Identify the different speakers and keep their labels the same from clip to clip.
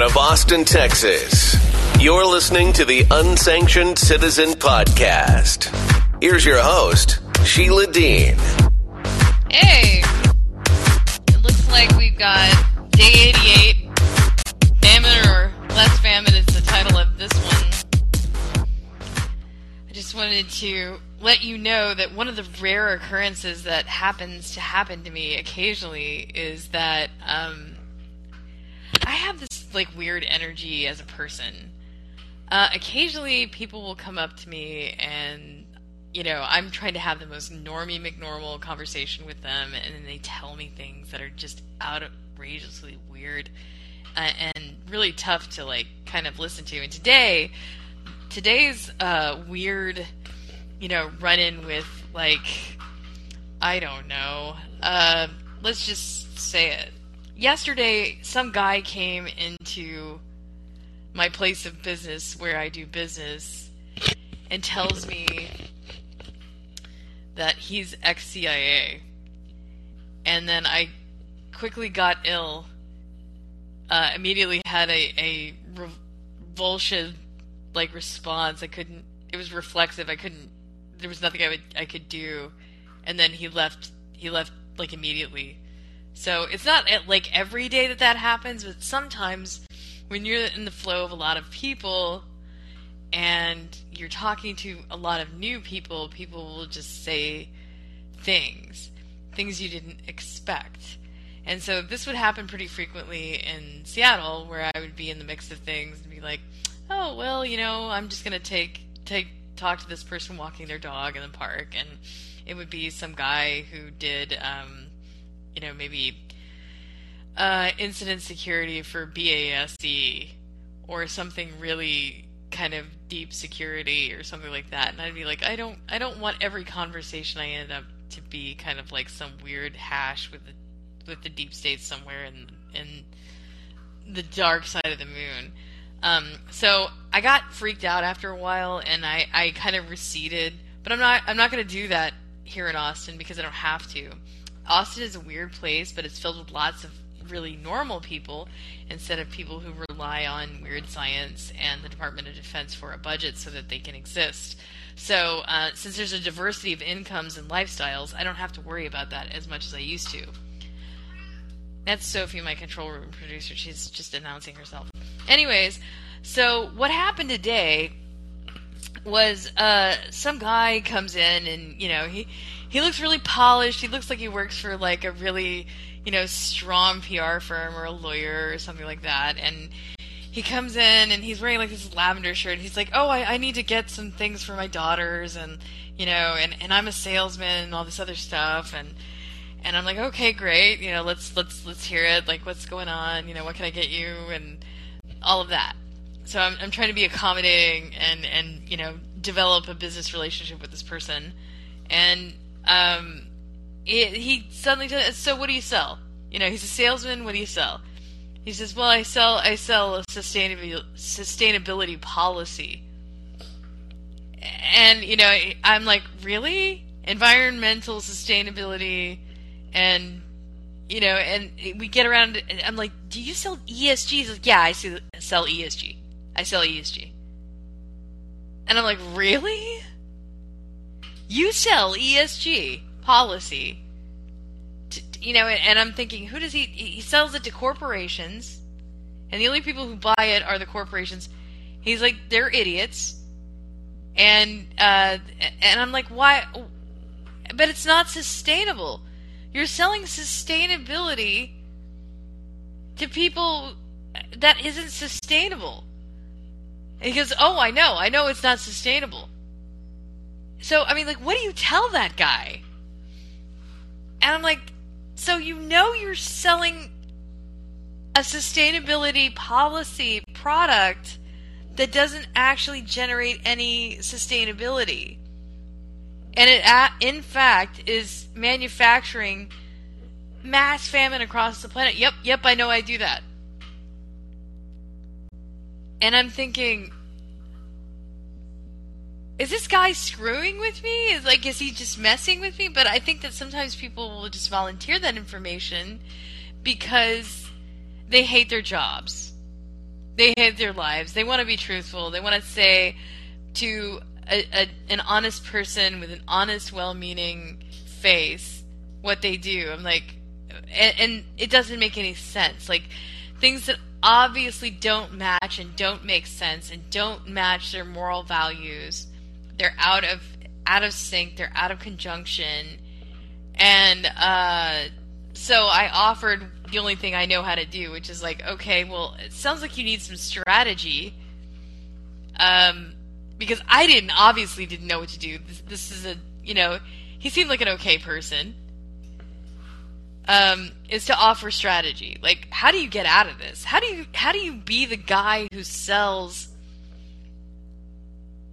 Speaker 1: out of Austin, Texas. You're listening to the Unsanctioned Citizen Podcast. Here's your host, Sheila Dean.
Speaker 2: Hey, it looks like we've got day 88. Famine or less famine is the title of this one. I just wanted to let you know that one of the rare occurrences that happens to happen to me occasionally is that um, I have this like weird energy as a person. Uh, occasionally, people will come up to me and you know, I'm trying to have the most normie McNormal conversation with them, and then they tell me things that are just outrageously weird uh, and really tough to like kind of listen to. And today, today's uh, weird, you know, run in with like, I don't know. Uh, let's just say it. Yesterday, some guy came into my place of business where I do business and tells me that he's ex CIA. And then I quickly got ill. Uh, immediately had a, a revulsion like response. I couldn't. It was reflexive. I couldn't. There was nothing I would I could do. And then he left. He left like immediately. So it's not like every day that that happens, but sometimes when you're in the flow of a lot of people and you're talking to a lot of new people, people will just say things, things you didn't expect. And so this would happen pretty frequently in Seattle, where I would be in the mix of things and be like, "Oh, well, you know, I'm just gonna take take talk to this person walking their dog in the park," and it would be some guy who did, um, you know, maybe uh, incident security for BASE or something really kind of deep security or something like that and I'd be like I don't I don't want every conversation I end up to be kind of like some weird hash with the with the deep state somewhere in in the dark side of the moon. Um, so I got freaked out after a while and I, I kind of receded, but I'm not I'm not going to do that here in Austin because I don't have to. Austin is a weird place, but it's filled with lots of really normal people instead of people who rely on weird science and the Department of Defense for a budget so that they can exist. So, uh, since there's a diversity of incomes and lifestyles, I don't have to worry about that as much as I used to. That's Sophie, my control room producer. She's just announcing herself. Anyways, so what happened today was uh, some guy comes in and you know he he looks really polished. He looks like he works for like a really you know, strong PR firm or a lawyer or something like that. And he comes in and he's wearing like this lavender shirt. He's like, "Oh, I, I need to get some things for my daughters, and you know, and and I'm a salesman and all this other stuff." And and I'm like, "Okay, great. You know, let's let's let's hear it. Like, what's going on? You know, what can I get you?" And all of that. So I'm I'm trying to be accommodating and and you know develop a business relationship with this person, and um he suddenly says, "So what do you sell?" You know, he's a salesman. What do you sell? He says, "Well, I sell I sell a sustainability sustainability policy." And you know, I'm like, "Really? Environmental sustainability and you know, and we get around and I'm like, "Do you sell ESG?" He's like, "Yeah, I sell ESG. I sell ESG." And I'm like, "Really? You sell ESG?" policy. To, you know, and, and I'm thinking, who does he? He sells it to corporations, and the only people who buy it are the corporations. He's like, they're idiots, and uh, and I'm like, why? But it's not sustainable. You're selling sustainability to people that isn't sustainable. He goes, "Oh, I know, I know, it's not sustainable." So, I mean, like, what do you tell that guy? And I'm like, so you know you're selling a sustainability policy product that doesn't actually generate any sustainability. And it, in fact, is manufacturing mass famine across the planet. Yep, yep, I know I do that. And I'm thinking, is this guy screwing with me? Is like is he just messing with me? But I think that sometimes people will just volunteer that information because they hate their jobs. They hate their lives. They want to be truthful. They want to say to a, a, an honest person with an honest, well-meaning face what they do. I'm like, and, and it doesn't make any sense. Like things that obviously don't match and don't make sense and don't match their moral values. They're out of out of sync. They're out of conjunction, and uh, so I offered the only thing I know how to do, which is like, okay, well, it sounds like you need some strategy. Um, because I didn't obviously didn't know what to do. This, this is a you know he seemed like an okay person. Um, is to offer strategy. Like, how do you get out of this? How do you how do you be the guy who sells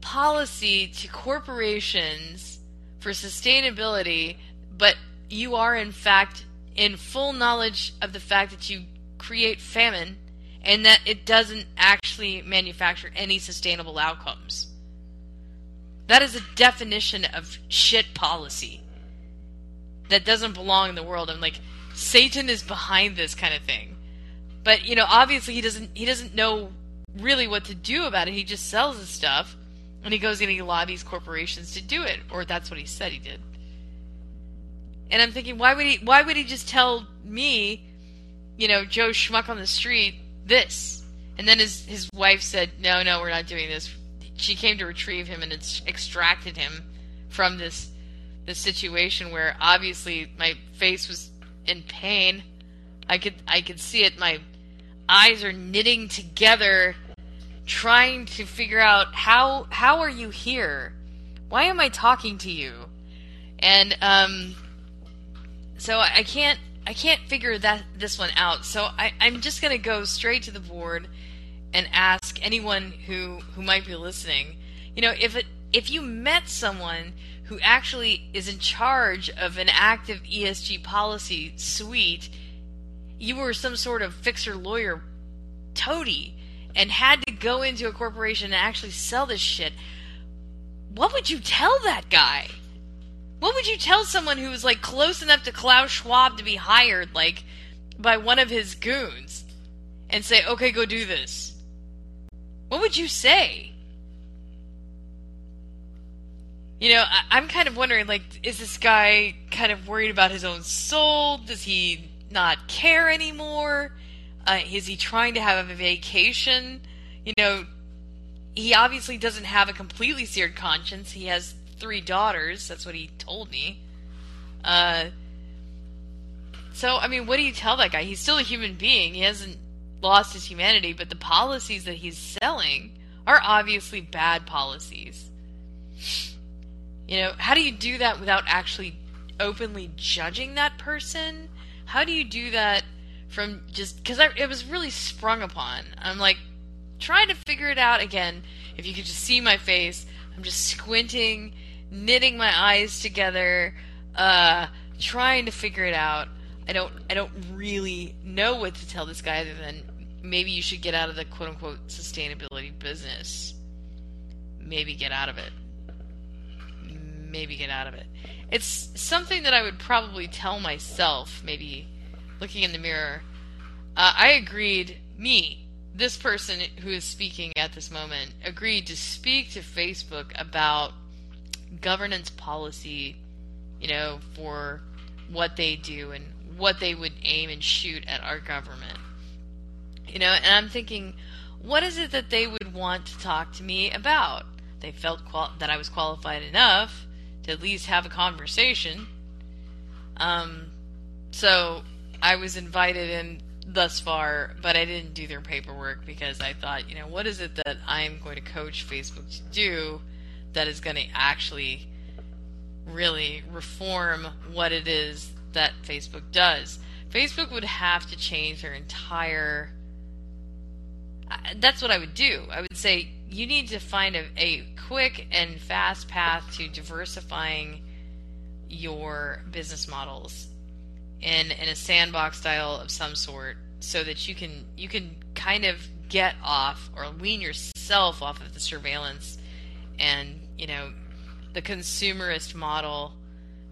Speaker 2: policy to corporations for sustainability, but you are in fact in full knowledge of the fact that you create famine and that it doesn't actually manufacture any sustainable outcomes. That is a definition of shit policy that doesn't belong in the world. I'm like, Satan is behind this kind of thing. But, you know, obviously he doesn't he doesn't know really what to do about it. He just sells his stuff and he goes and he lobbies corporations to do it, or that's what he said he did. And I'm thinking, why would he? Why would he just tell me, you know, Joe Schmuck on the street, this? And then his his wife said, no, no, we're not doing this. She came to retrieve him and it's extracted him from this this situation where obviously my face was in pain. I could I could see it. My eyes are knitting together, trying to figure out how how are you here? Why am I talking to you? And um, so I can't I can't figure that this one out. So I, I'm just gonna go straight to the board and ask anyone who who might be listening. You know, if it if you met someone who actually is in charge of an active ESG policy suite, you were some sort of fixer lawyer toady and had to go into a corporation and actually sell this shit. What would you tell that guy? What would you tell someone who was like close enough to Klaus Schwab to be hired like by one of his goons and say, "Okay, go do this." What would you say? You know, I, am kind of wondering, like, is this guy kind of worried about his own soul? Does he not care anymore? Uh, is he trying to have a vacation? You know, he obviously doesn't have a completely seared conscience. He has three daughters. That's what he told me. Uh, so, I mean, what do you tell that guy? He's still a human being. He hasn't lost his humanity, but the policies that he's selling are obviously bad policies. You know, how do you do that without actually openly judging that person? How do you do that from just because it was really sprung upon? I'm like trying to figure it out again. If you could just see my face, I'm just squinting knitting my eyes together, uh, trying to figure it out. I don't I don't really know what to tell this guy other than maybe you should get out of the quote unquote sustainability business. Maybe get out of it. Maybe get out of it. It's something that I would probably tell myself, maybe looking in the mirror. Uh, I agreed, me, this person who is speaking at this moment, agreed to speak to Facebook about governance policy, you know, for what they do and what they would aim and shoot at our government. You know, and I'm thinking, what is it that they would want to talk to me about? They felt qual- that I was qualified enough to at least have a conversation. Um, so I was invited in thus far, but I didn't do their paperwork because I thought, you know, what is it that I'm going to coach Facebook to do that is going to actually really reform what it is that Facebook does. Facebook would have to change their entire. That's what I would do. I would say you need to find a, a quick and fast path to diversifying your business models in in a sandbox style of some sort so that you can you can kind of get off or wean yourself off of the surveillance and you know the consumerist model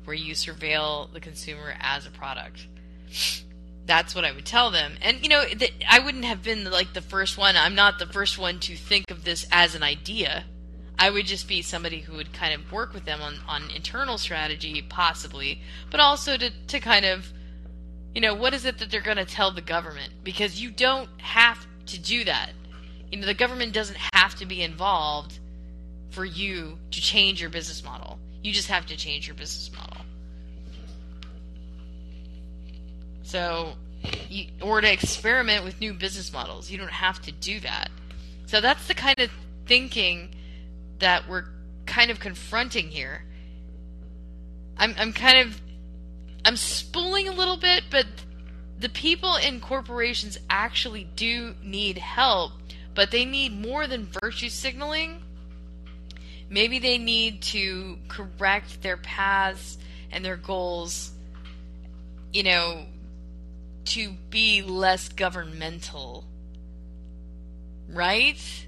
Speaker 2: where you surveil the consumer as a product that's what I would tell them. And you know, th- I wouldn't have been like the first one. I'm not the first one to think of this as an idea. I would just be somebody who would kind of work with them on, on internal strategy, possibly, but also to, to kind of, you know, what is it that they're going to tell the government? Because you don't have to do that. You know, the government doesn't have to be involved for you to change your business model. You just have to change your business model. So, you, or to experiment with new business models. You don't have to do that. So that's the kind of thinking that we're kind of confronting here. I'm I'm kind of I'm spooling a little bit, but the people in corporations actually do need help, but they need more than virtue signaling. Maybe they need to correct their paths and their goals, you know, to be less governmental. Right?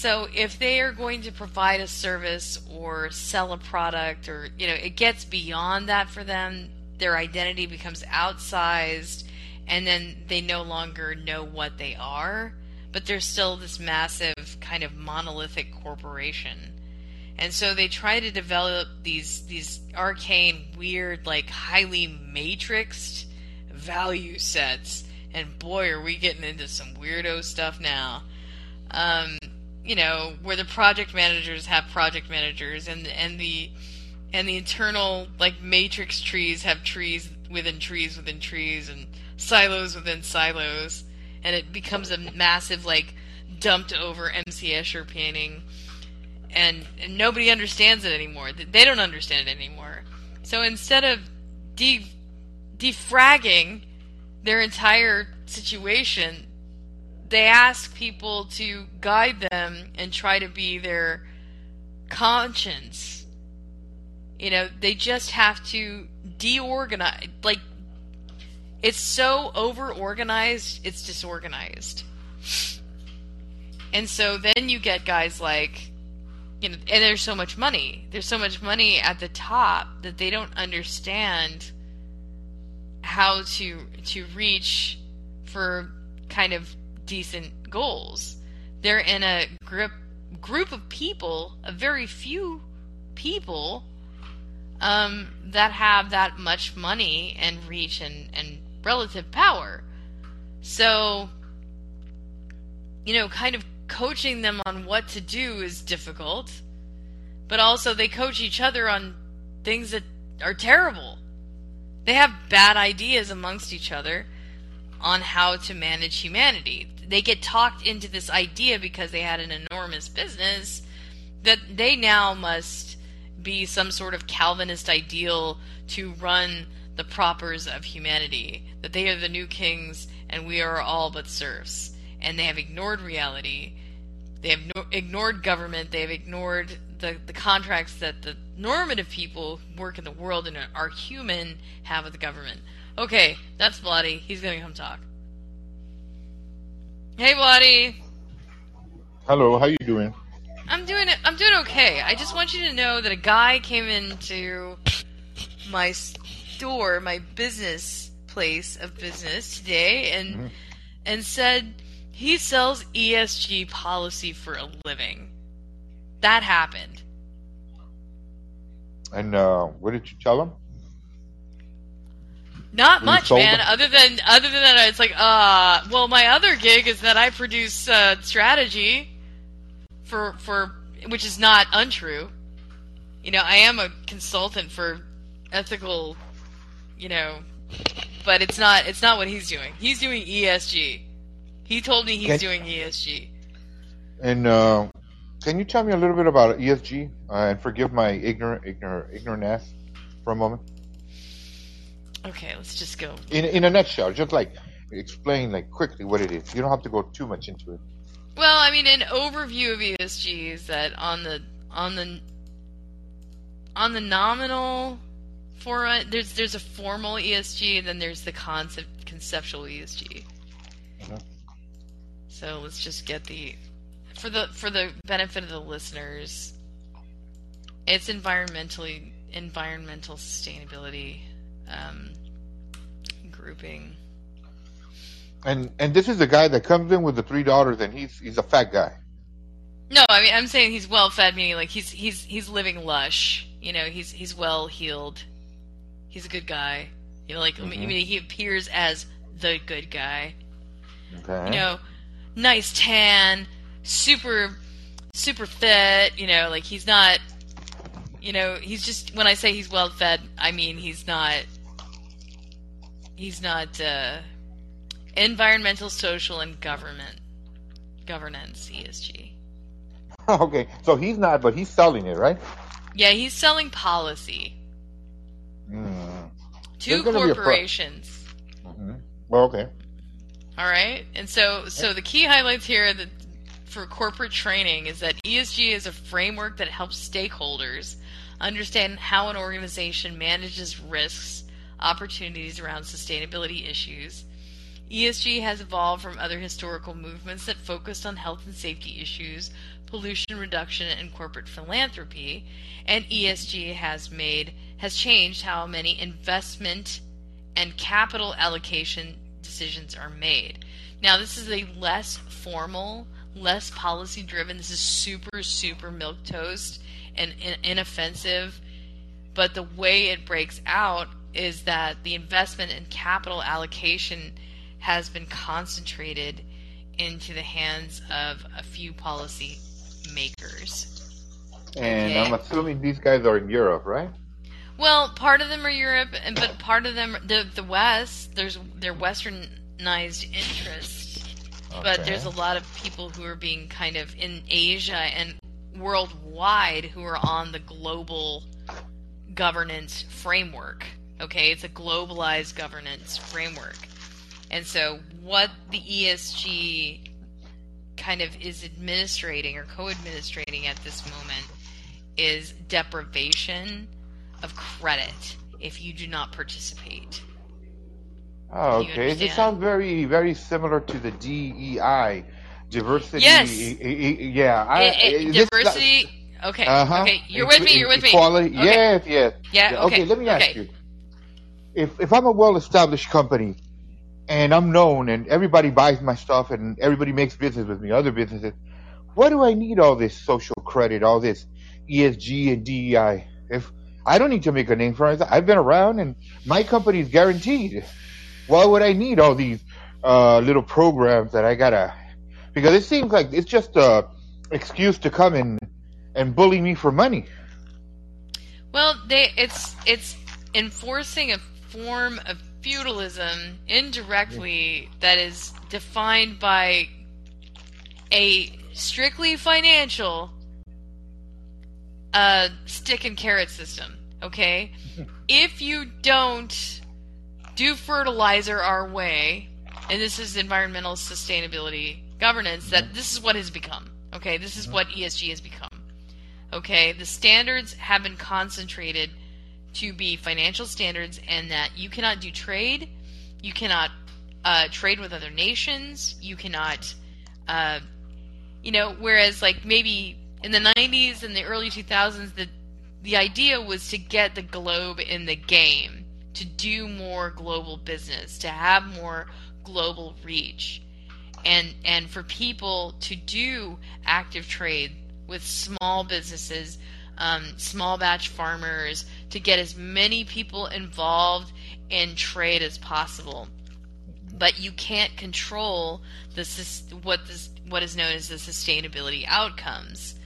Speaker 2: So if they are going to provide a service or sell a product or you know it gets beyond that for them, their identity becomes outsized and then they no longer know what they are, but they're still this massive kind of monolithic corporation. And so they try to develop these these arcane, weird, like highly matrixed value sets. And boy, are we getting into some weirdo stuff now. Um, you know, where the project managers have project managers, and and the and the internal like matrix trees have trees within trees within trees, and silos within silos, and it becomes a massive like dumped over MC Escher painting, and, and nobody understands it anymore. They don't understand it anymore. So instead of de- defragging their entire situation, they ask people to guide them and try to be their conscience. You know, they just have to deorganize. Like, it's so over organized, it's disorganized. And so then you get guys like, you know, and there's so much money. There's so much money at the top that they don't understand how to to reach for kind of decent goals. They're in a group group of people, a very few people um, that have that much money and reach and, and relative power. So, you know, kind of coaching them on what to do is difficult, but also they coach each other on things that are terrible. They have bad ideas amongst each other on how to manage humanity. They get talked into this idea because they had an enormous business that they now must be some sort of Calvinist ideal to run the propers of humanity, that they are the new kings and we are all but serfs. And they have ignored reality. They have no- ignored government. They have ignored the, the contracts that the normative people work in the world and are human have with the government. Okay, that's Bloody. He's going to come talk. Hey, Bloody.
Speaker 3: Hello, how you doing?
Speaker 2: I'm doing it. I'm doing okay. I just want you to know that a guy came into my store, my business place of business today, and
Speaker 3: Mm-hmm.
Speaker 2: and said he sells ESG policy for a living. That happened.
Speaker 3: And uh, what did you tell him?
Speaker 2: Not much, man.
Speaker 3: them?
Speaker 2: Other than other than that, it's like, uh, well, my other gig is that I produce uh, strategy for for which is not untrue. You know, I am a consultant for ethical, you know, but it's not it's not what he's doing. He's doing ESG. He told me he's
Speaker 3: Can-
Speaker 2: doing ESG.
Speaker 3: And uh, can you tell me a little bit about ESG? Uh, and forgive my ignorant, ignorant, ignorant ass for a moment.
Speaker 2: Okay, let's just go.
Speaker 3: In in a nutshell, just like explain like quickly what it is. You don't have to go too much into it.
Speaker 2: Well, I mean, an overview of ESG is that on the on the on the nominal format, there's there's a formal ESG, and then there's the concept conceptual ESG.
Speaker 3: Mhm.
Speaker 2: So let's just get the for the for the benefit of the listeners. It's environmentally environmental sustainability, um, grouping.
Speaker 3: And and this is the guy that comes in with the three daughters, and he's he's a fat guy.
Speaker 2: No, I mean I'm saying he's well fed, meaning like he's he's he's living lush. You know, he's he's well heeled. He's a good guy. You know, like I
Speaker 3: Mhm.
Speaker 2: mean, he appears as the good guy.
Speaker 3: Okay.
Speaker 2: You know, nice tan, super super fit. You know, like he's not. You know, he's just when I say he's well fed, I mean he's not. He's not uh, environmental, social, and government governance ESG.
Speaker 3: okay. So he's not, but he's selling it, right?
Speaker 2: Yeah, he's selling policy
Speaker 3: Mm.
Speaker 2: to
Speaker 3: There's gonna be a pro-
Speaker 2: corporations.
Speaker 3: hmm Well, okay.
Speaker 2: All right, and so so the key highlights here that for corporate training is that ESG is a framework that helps stakeholders understand how an organization manages risks, opportunities around sustainability issues. ESG has evolved from other historical movements that focused on health and safety issues, pollution reduction, and corporate philanthropy, and ESG has made has changed how many investment and capital allocation decisions are made. Now, this is a less formal, less policy driven. This is super, super milk toast and in- inoffensive. But the way it breaks out is that the investment and capital allocation has been concentrated into the hands of a few policy makers.
Speaker 3: And
Speaker 2: Okay.
Speaker 3: I'm assuming these guys are in Europe, right?
Speaker 2: Well, part of them are Europe, and but part of them the the West. There's they're westernized interests, but there's a lot of people who are being kind of in Asia and worldwide who are on the global governance framework. Okay, it's a globalized governance framework, and so what the ESG kind of is administrating or co-administrating at this moment is deprivation of credit if you do not participate.
Speaker 3: Oh, okay. This
Speaker 2: understand?
Speaker 3: sounds very, very similar to the DEI, diversity.
Speaker 2: Yes.
Speaker 3: e- e- e- yeah. I,
Speaker 2: It- it- diversity. Okay.
Speaker 3: Uh-huh.
Speaker 2: Okay. You're with me. You're with me.
Speaker 3: Equality.
Speaker 2: Okay.
Speaker 3: Yes, yes.
Speaker 2: Yeah.
Speaker 3: Yeah,
Speaker 2: Okay.
Speaker 3: let me ask
Speaker 2: okay.
Speaker 3: you. If if I'm a well-established company and I'm known and everybody buys my stuff and everybody makes business with me, other businesses, why do I need all this social credit, all this ESG and DEI? If I don't need to make a name for myself, I've been around and my company is guaranteed. Why would I need all these uh, little programs that I gotta? Because it seems like it's just a excuse to come and and bully me for money.
Speaker 2: Well, they it's it's enforcing a form of feudalism indirectly that is defined by a strictly financial uh, stick and carrot system. Okay, if you don't do fertilizer our way, and this is environmental sustainability governance, that this is what has become. Okay, this is what ESG has become. Okay, the standards have been concentrated to be financial standards, and that you cannot do trade, you cannot uh, trade with other nations, you cannot, uh, you know, whereas like maybe in the 90s and the early 2000s, the the idea was to get the globe in the game, to do more global business, to have more global reach, and and for people to do active trade with small businesses, um, small batch farmers, to get as many people involved in trade as possible. But you can't control the what this what is known as the sustainability outcomes,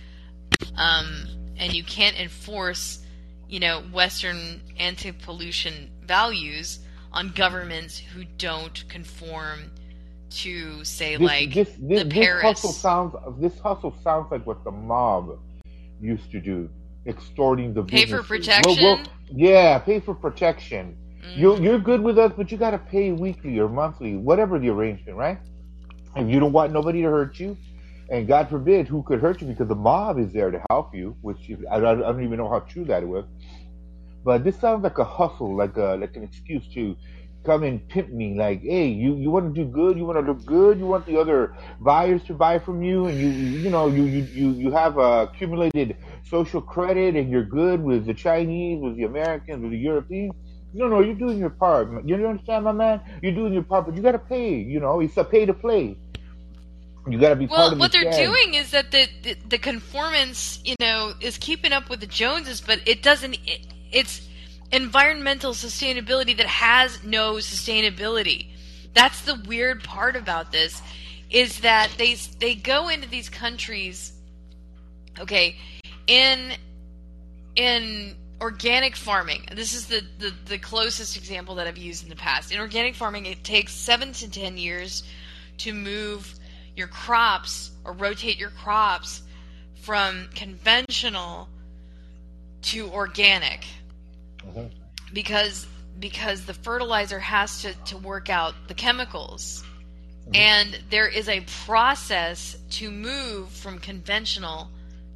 Speaker 2: um, and you can't enforce, you know, Western anti-pollution values on governments who don't conform to say
Speaker 3: this,
Speaker 2: like
Speaker 3: this, this,
Speaker 2: the
Speaker 3: this
Speaker 2: Paris.
Speaker 3: hustle sounds this hustle sounds like what the mob used to do, extorting the
Speaker 2: Pay for
Speaker 3: businesses. Well, well,
Speaker 2: protection?
Speaker 3: yeah, pay for protection.
Speaker 2: Mm.
Speaker 3: You're you're good with us, but you got to pay weekly or monthly, whatever the arrangement, right? And you don't want nobody to hurt you, and God forbid who could hurt you because the mob is there to help you. Which I, I don't even know how true that was. But this sounds like a hustle, like a like an excuse to come and pimp me. Like, hey, you you want to do good, you want to look good, you want the other buyers to buy from you, and you you know you you you, you have uh, accumulated social credit, and you're good with the Chinese, with the Americans, with the Europeans. No, no, you're doing your part. You understand, my man? You're doing your part, but you got to pay. You know, it's a pay to play. You got to be part
Speaker 2: Well, what
Speaker 3: the
Speaker 2: they're
Speaker 3: gang.
Speaker 2: doing is that the, the the conformance, you know, is keeping up with the Joneses, but it doesn't. It, it's environmental sustainability that has no sustainability. That's the weird part about this, is that they they go into these countries. Okay, in in organic farming, this is the, the, the closest example that I've used in the past. In organic farming, it takes seven to ten years to move your crops or rotate your crops from conventional to organic
Speaker 3: Mhm.
Speaker 2: because because the fertilizer has to, to work out the chemicals
Speaker 3: Mhm.
Speaker 2: and there is a process to move from conventional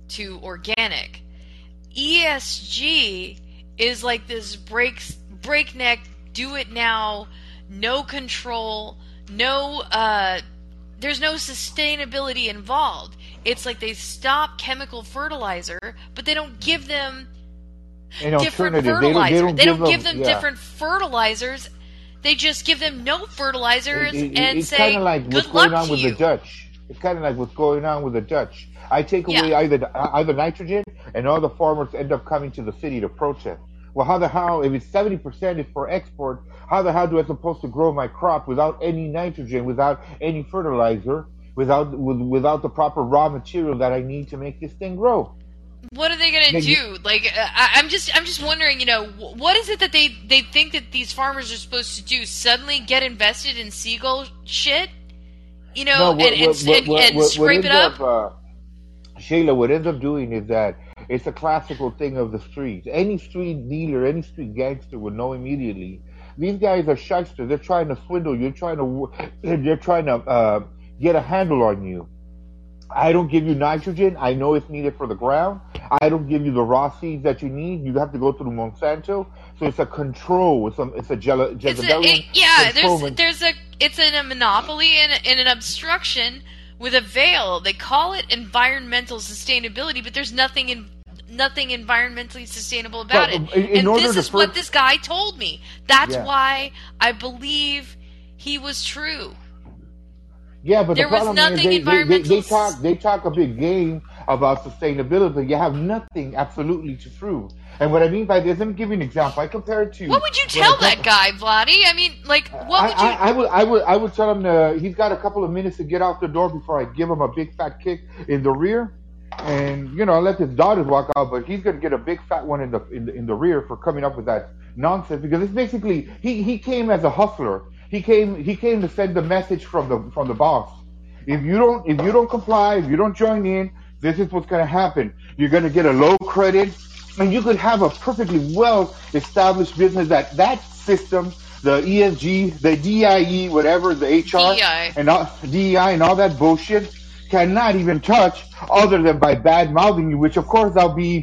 Speaker 2: to organic ESG is like this breaks breakneck do it now no control no uh there's no sustainability involved it's like they stop chemical fertilizer but they don't give them
Speaker 3: An
Speaker 2: different fertilizer. They don't, give them,
Speaker 3: yeah.
Speaker 2: different fertilizers. They just give them no fertilizers
Speaker 3: It- it-
Speaker 2: and
Speaker 3: it's
Speaker 2: say,
Speaker 3: kind of like
Speaker 2: "Good
Speaker 3: what's
Speaker 2: luck
Speaker 3: going on
Speaker 2: to
Speaker 3: with
Speaker 2: you."
Speaker 3: the Dutch. It's kind of like what's going on with the Dutch. I take
Speaker 2: Yeah.
Speaker 3: away either either nitrogen, and all the farmers end up coming to the city to protest. Well, how the hell, if it's seventy percent is for export, how the hell do I supposed to grow my crop without any nitrogen, without any fertilizer, without with, without the proper raw material that I need to make this thing grow?
Speaker 2: What are they going to
Speaker 3: Yeah, you-
Speaker 2: do? Like, uh, I, I'm just, I'm just wondering. You know, what is it that they they think that these farmers are supposed to do? Suddenly get invested in seagull shit? You know,
Speaker 3: what-
Speaker 2: and, and,
Speaker 3: what-
Speaker 2: and,
Speaker 3: what-
Speaker 2: and
Speaker 3: what- what
Speaker 2: scrape it
Speaker 3: ends
Speaker 2: up.
Speaker 3: uh, Shayla, what ends up doing is that it's a classical thing of the streets. Any street dealer, any street gangster would know immediately. These guys are shysters. They're trying to swindle you. They're trying to. They're trying to uh, get a handle on you. I don't give you nitrogen. I know it's needed for the ground. I don't give you the raw seeds that you need. You have to go through Monsanto. So it's a control. It's a it's a
Speaker 2: It's a, it, yeah, there's there's a it's in a monopoly and, and an obstruction with a veil. They call it environmental sustainability, but there's nothing in nothing environmentally sustainable about
Speaker 3: But,
Speaker 2: it.
Speaker 3: in- in
Speaker 2: and this is what this guy told me. That's
Speaker 3: Yeah.
Speaker 2: why I believe he was true.
Speaker 3: Yeah, but
Speaker 2: There
Speaker 3: the
Speaker 2: was
Speaker 3: problem
Speaker 2: nothing
Speaker 3: is they, they, they, they talk they talk a big game about sustainability. You have nothing absolutely to prove. And what I mean by this, let me give you an example. I compare it to
Speaker 2: What would you tell that guy, Vladdy? I mean, like, what
Speaker 3: I,
Speaker 2: would you?
Speaker 3: I, I would I would I would tell him to, he's got a couple of minutes to get out the door before I give him a big fat kick in the rear. And you know, I let his daughters walk out, but he's gonna get a big fat one in the in the, in the rear for coming up with that nonsense because it's basically he, he came as a hustler. He came he came to send the message from the from the boss. If you don't if you don't comply, if you don't join in, this is what's gonna happen. You're gonna get a low credit, and you could have a perfectly well established business that that system, the ESG, the DIE, whatever, the HR
Speaker 2: DEI.
Speaker 3: and all, DEI and all that bullshit cannot even touch other than by bad mouthing you, which of course I'll be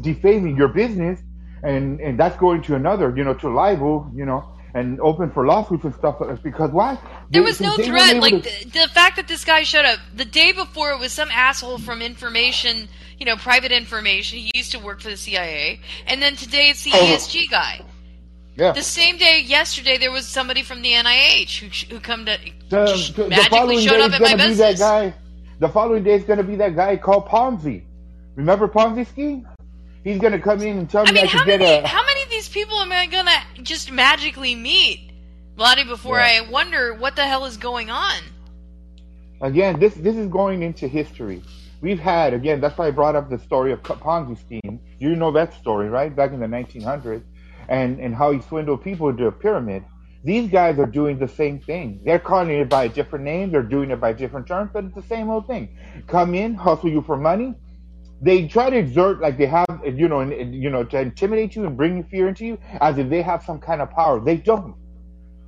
Speaker 3: defaming your business and and that's going to another, you know, to libel, you know, and open for lawsuits and stuff because why?
Speaker 2: There was no
Speaker 3: they
Speaker 2: threat. Like
Speaker 3: to-
Speaker 2: the, the fact that this guy showed up the day before, it was some asshole from information, you know, private information. He used to work for the CIA, and then today it's the
Speaker 3: Oh.
Speaker 2: ESG guy.
Speaker 3: yeah.
Speaker 2: The same day yesterday, there was somebody from the NIH who who come to
Speaker 3: the, the,
Speaker 2: magically
Speaker 3: following
Speaker 2: showed
Speaker 3: day
Speaker 2: up
Speaker 3: is
Speaker 2: at my
Speaker 3: gonna be that
Speaker 2: business.
Speaker 3: guy. The following day is gonna be that guy called Ponzi. Remember Ponzi scheme? He's gonna come in and tell me
Speaker 2: I mean,
Speaker 3: I
Speaker 2: how
Speaker 3: can get
Speaker 2: many
Speaker 3: a.
Speaker 2: how many these people am I gonna just magically meet, Vladdy? Before
Speaker 3: Yeah.
Speaker 2: I wonder what the hell is going on.
Speaker 3: Again, this this is going into history. We've had again. That's why I brought up the story of Ponzi scheme. You know that story, right? Back in the 1900s, and and how he swindled people into a pyramid. These guys are doing the same thing. They're calling it by a different name. They're doing it by different terms, but it's the same old thing. Come in, hustle you for money. They try to exert like they have, you know, and, and, you know, to intimidate you and bring fear into you, as if they have some kind of power. They don't.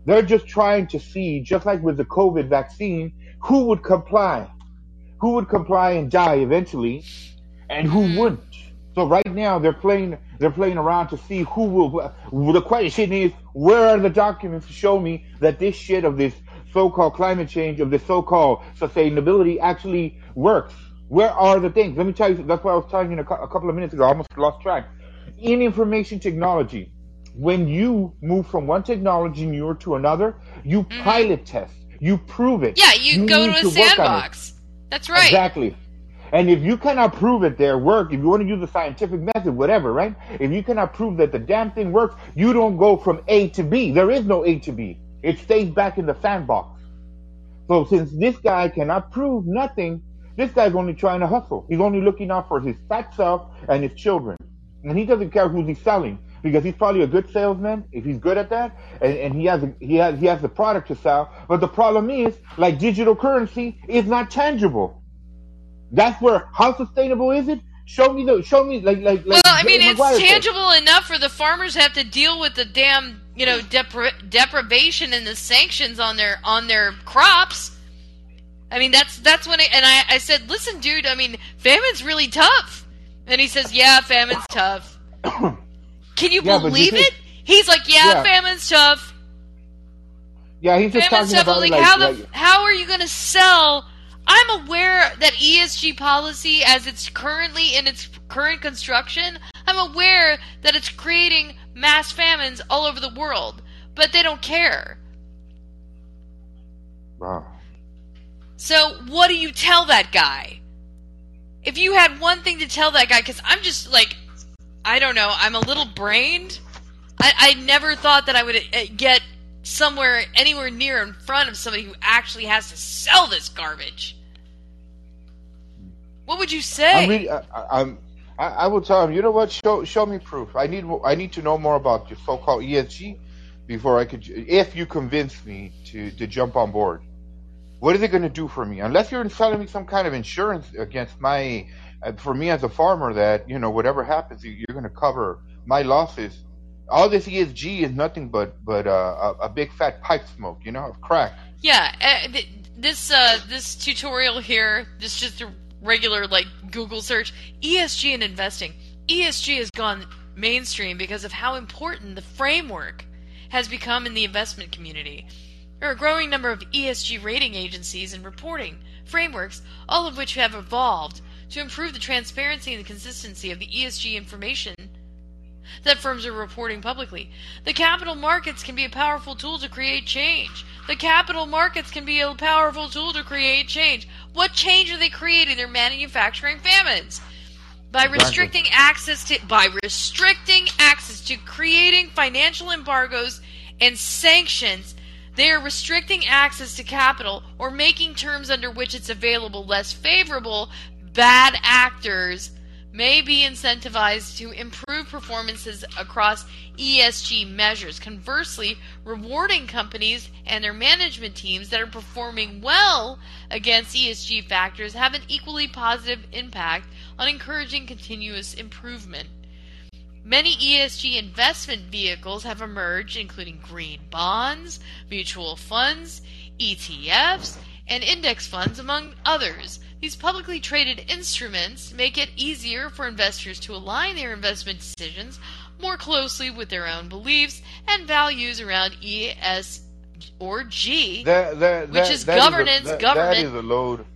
Speaker 3: They're just trying to see, just like with the COVID vaccine, who would comply, who would comply and die eventually, and who mm-hmm. wouldn't. So right now they're playing, they're playing around to see who will. The question is, where are the documents to show me that this shit of this so-called climate change, of this so-called sustainability, actually works? Where are the things? Let me tell you. That's what I was telling you a cou- a couple of minutes ago. I almost lost track. In information technology, when you move from one technology newer to another, you
Speaker 2: Mhm.
Speaker 3: pilot test, you prove it.
Speaker 2: Yeah, you, go to a
Speaker 3: it.
Speaker 2: sandbox. That's right.
Speaker 3: Exactly. And if you cannot prove it there work, if you want to use the scientific method, whatever, right? If you cannot prove that the damn thing works, you don't go from A to B. There is no A to B. It stays back in the sandbox. So since this guy cannot prove nothing, this guy's only trying to hustle. He's only looking out for his fat self and his children. And he doesn't care who he's selling because he's probably a good salesman if he's good at that, and, and he has a, he has he has the product to sell. But the problem is, like digital currency, is not tangible. That's where how sustainable is it? Show me the show me like like
Speaker 2: Well,
Speaker 3: like
Speaker 2: I mean, it's
Speaker 3: Maguire said.
Speaker 2: tangible enough for the farmers have to deal with the damn, you know, depri- deprivation and the sanctions on their on their crops. I mean, that's that's when, it, and I, I said, listen, dude, I mean, famine's really tough. And he says, yeah, famine's tough. Can you
Speaker 3: Yeah,
Speaker 2: believe
Speaker 3: you think-
Speaker 2: it? He's like, yeah,
Speaker 3: Yeah.
Speaker 2: famine's tough.
Speaker 3: Yeah, he's just
Speaker 2: Famine's
Speaker 3: talking
Speaker 2: tough.
Speaker 3: about
Speaker 2: Like,
Speaker 3: like,
Speaker 2: how the
Speaker 3: like
Speaker 2: how are you going to sell? I'm aware that ESG policy, as it's currently in its current construction, I'm aware that it's creating mass famines all over the world, but they don't care.
Speaker 3: wow.
Speaker 2: So, what do you tell that guy? If you had one thing to tell that guy, because I'm just like, I don't know, I'm a little brained. I, I never thought that I would uh, get somewhere, anywhere near in front of somebody who actually has to sell this garbage. What would you say?
Speaker 3: I'm I, I'm. I will tell him. You know what? Show show me proof. I need I need to know more about your so-called ESG before I could. If you convince me to to jump on board, what is it going to do for me? Unless you're selling me some kind of insurance against my, uh, for me as a farmer, that you know whatever happens, you- you're going to cover my losses. All this ESG is nothing but but uh, a, big fat pipe smoke, you know, of crack.
Speaker 2: Yeah, uh, th- this uh, this tutorial here, this just a regular like Google search, ESG and investing. ESG has gone mainstream because of how important the framework has become in the investment community. There are a growing number of ESG rating agencies and reporting frameworks, all of which have evolved to improve the transparency and the consistency of the ESG information that firms are reporting publicly. The capital markets can be a powerful tool to create change. The capital markets can be a powerful tool to create change. What change are they creating? They're manufacturing famines. By restricting access to by restricting access to creating financial embargoes and sanctions, they are restricting access to capital or making terms under which it's available less favorable. Bad actors may be incentivized to improve performances across ESG measures. Conversely, rewarding companies and their management teams that are performing well against ESG factors have an equally positive impact on encouraging continuous improvement. Many ESG investment vehicles have emerged, including green bonds, mutual funds, ETFs, and index funds, among others. These publicly traded instruments make it easier for investors to align their investment decisions more closely with their own beliefs and values around ES or G.
Speaker 3: That, that,
Speaker 2: Which
Speaker 3: that-
Speaker 2: is
Speaker 3: a-
Speaker 2: governance,
Speaker 3: that-
Speaker 2: government.
Speaker 3: That is a load.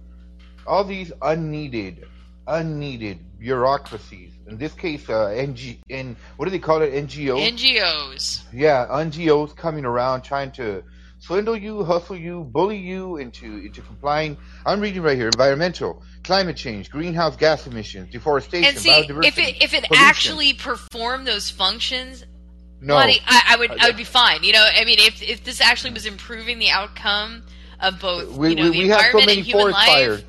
Speaker 3: All these unneeded, unneeded bureaucracies. In this case, uh, NG, in what do they call it? NGOs.
Speaker 2: NGOs.
Speaker 3: yeah, NGOs coming around trying to swindle you, hustle you, bully you into into complying. I'm reading right here: environmental, climate change, greenhouse gas emissions, deforestation,
Speaker 2: And see,
Speaker 3: biodiversity.
Speaker 2: if it if it
Speaker 3: pollution.
Speaker 2: actually performed those functions,
Speaker 3: no,
Speaker 2: Bloody, I, I would I would be fine. You know, I mean, if if this actually was improving the outcome of both,
Speaker 3: we,
Speaker 2: you know,
Speaker 3: we, we have so many forest
Speaker 2: life.
Speaker 3: fires.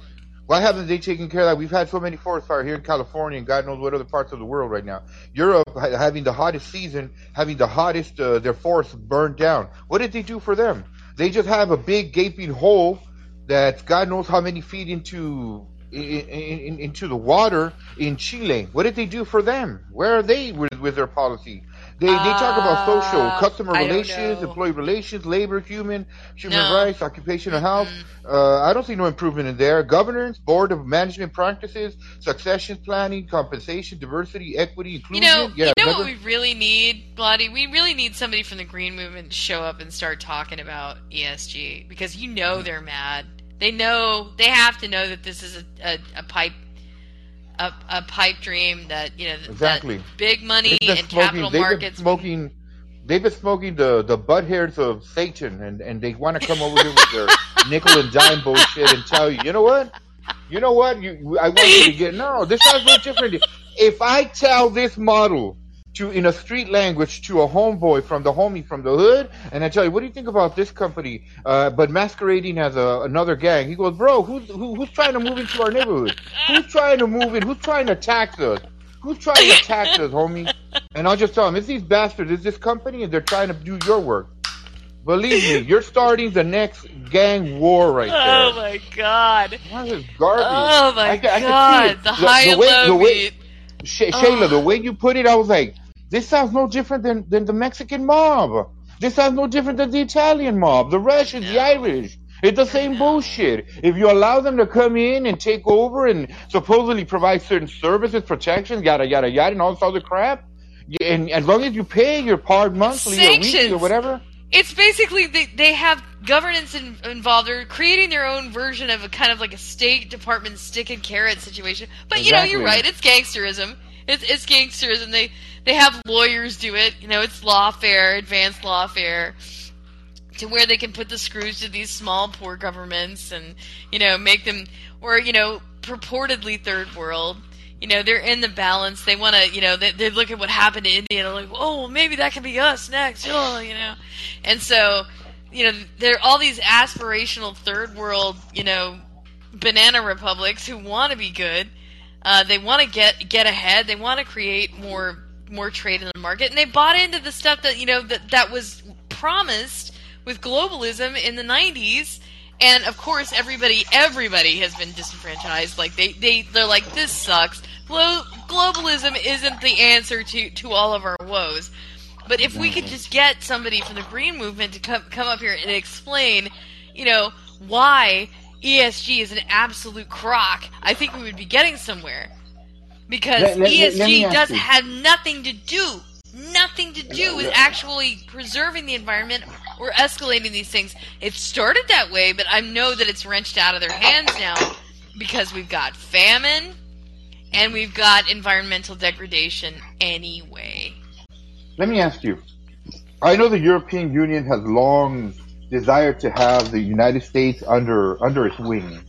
Speaker 3: Why haven't they taken care of that? We've had so many forest fires here in California and God knows what other parts of the world right now. Europe having the hottest season, having the hottest, uh, their forests burned down. What did they do for them? They just have a big gaping hole that God knows how many feet into in, in, in- into the water in Chile. What did they do for them? Where are they with, with their policy? They, they talk about social,
Speaker 2: Uh,
Speaker 3: customer relations, employee relations, labor, human, human
Speaker 2: No.
Speaker 3: rights, occupational health. Uh, I don't see no improvement in there. Governance, board of management practices, succession planning, compensation, diversity, equity,
Speaker 2: You
Speaker 3: inclusion.
Speaker 2: know,
Speaker 3: yeah,
Speaker 2: you know what we really need, Bloody? We really need somebody from the green movement to show up and start talking about ESG because you know they're mad. They know they have to know that this is a, a, a pipe. A, a pipe dream that you know that
Speaker 3: Exactly.
Speaker 2: big money and
Speaker 3: smoking-
Speaker 2: capital
Speaker 3: they've been
Speaker 2: markets
Speaker 3: smoking they've been smoking the the butt hairs of Satan, and and they want to come over here with their nickel and dime bullshit and tell you, you know what, you know what, you I want you to get no. This sounds no different. If I tell this model to in a street language to a homeboy from the homie from the hood, and I tell you, what do you think about this company? Uh, but masquerading as a, another gang. He goes, bro, who's who, who's trying to move into our neighborhood? Who's trying to move in? Who's trying to tax us? Who's trying to tax us, homie? And I'll just tell him, it's these bastards, it's this company, and they're trying to do your work. Believe me, you're starting the next gang war right there.
Speaker 2: Oh my god.
Speaker 3: That is garbage.
Speaker 2: Oh my
Speaker 3: I, I
Speaker 2: god.
Speaker 3: it.
Speaker 2: The high and
Speaker 3: way,
Speaker 2: low
Speaker 3: the way. Sh- Shayla, the way you put it, I was like, this sounds no different than, than the Mexican mob. This sounds no different than the Italian mob, the Russians, the Irish. It's the same bullshit. If you allow them to come in and take over and supposedly provide certain services, protections, yada yada yada, and all this other crap, and as long as you pay your part monthly or weekly or whatever,
Speaker 2: It's basically they, they have governance in, involved. They're creating their own version of a kind of like a State Department stick and carrot situation. But you know, you're right. It's gangsterism. It's, it's gangsterism. They they have lawyers do it. You know, it's lawfare, advanced lawfare, to where they can put the screws to these small poor governments and you know make them or you know purportedly third world. You know, they're in the balance. They want to, you know, they, they look at what happened to India and they're like, oh, well, maybe that can be us next. Oh, you know. And so, you know, there are all these aspirational third world, you know, banana republics who want to be good. Uh, they want to get get ahead. They want to create more more trade in the market, and they bought into the stuff that you know that that was promised with globalism in the '90s. And of course, everybody everybody has been disenfranchised. Like they they they're like this sucks. Glo- globalism isn't the answer to to all of our woes. But if we could just get somebody from the green movement to come come up here and explain, you know, why ESG is an absolute crock, I think we would be getting somewhere. Because
Speaker 3: Let- let- let- let
Speaker 2: ESG does have nothing to do, nothing to do with actually preserving the environment or escalating these things. It started that way, but I know that it's wrenched out of their hands now because we've got famine and we've got environmental degradation anyway.
Speaker 3: Let me ask you. I know the European Union has long desired to have the United States under under its wing,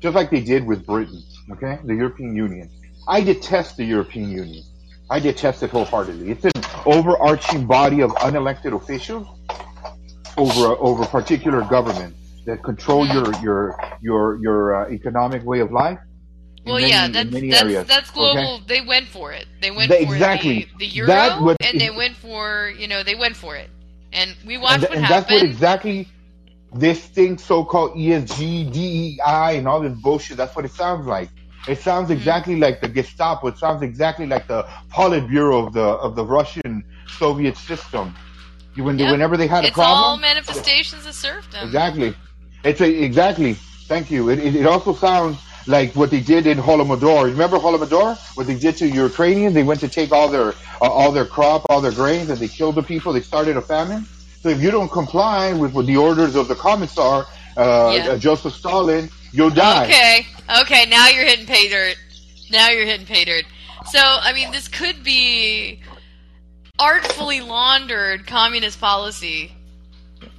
Speaker 3: just like they did with Britain. Okay, the European Union. I detest the European Union. I detest it wholeheartedly. It's an overarching body of unelected officials over over particular government that control your your your your uh, economic way of life.
Speaker 2: Well,
Speaker 3: many-
Speaker 2: yeah, that's
Speaker 3: many
Speaker 2: that's
Speaker 3: areas,
Speaker 2: that's
Speaker 3: okay?
Speaker 2: global. They went for it. They went
Speaker 3: That-
Speaker 2: for
Speaker 3: exactly.
Speaker 2: the, the euro,
Speaker 3: That what-
Speaker 2: and they went for you know they went for it, and we watched
Speaker 3: and,
Speaker 2: what
Speaker 3: and that's what exactly this thing so-called ESG, DEI, and all this bullshit. That's what it sounds like. It sounds
Speaker 2: Mm-hmm.
Speaker 3: exactly like the Gestapo. It sounds exactly like the Politburo of the of the Russian Soviet system. When
Speaker 2: Yep.
Speaker 3: whenever they had a
Speaker 2: it's all manifestations of serfdom.
Speaker 3: exactly. It's a, exactly. Thank you. It, it, it also sounds like what they did in Holodomor. Remember Holodomor? What they did to Ukrainians? They went to take all their uh, all their crop, all their grains, and they killed the people. They started a famine. So if you don't comply with, with the orders of the commissar, uh,
Speaker 2: Yeah.
Speaker 3: uh, Joseph Stalin, you'll die.
Speaker 2: Okay, okay, now you're hitting pay dirt. Now you're hitting pay dirt. So, I mean, this could be artfully laundered communist policy.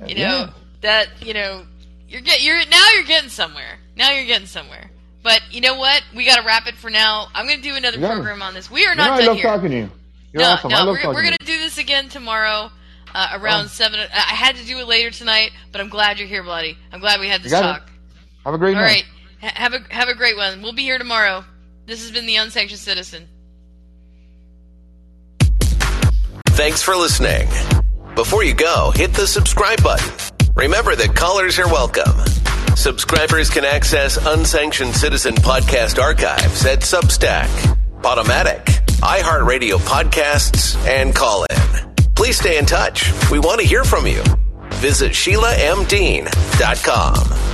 Speaker 2: You know
Speaker 3: Yeah.
Speaker 2: that you know you're get you're now you're getting somewhere. Now you're getting somewhere. But you know what? We got to wrap it for now. I'm going to do another
Speaker 3: Yeah.
Speaker 2: program on this. We are
Speaker 3: You know,
Speaker 2: not
Speaker 3: I love
Speaker 2: here.
Speaker 3: talking to you. You're
Speaker 2: no,
Speaker 3: awesome. I
Speaker 2: no,
Speaker 3: love
Speaker 2: we're,
Speaker 3: talking
Speaker 2: we're going to do this again tomorrow uh, around
Speaker 3: Oh.
Speaker 2: seven. I I had to do it later tonight, but I'm glad you're here, buddy. I'm glad we had this
Speaker 3: talk. it.
Speaker 2: Talk.
Speaker 3: you. Have a great
Speaker 2: All
Speaker 3: night.
Speaker 2: right. Ha- Have a have a great one. We'll be here tomorrow. This has been the Unsanctioned Citizen.
Speaker 1: Thanks for listening. Before you go, hit the subscribe button. Remember that callers are welcome. Subscribers can access unsanctioned citizen podcast archives at Substack, Podomatic, iHeartRadio podcasts, and Callin. Please stay in touch. We want to hear from you. Visit SheilaMDean.com.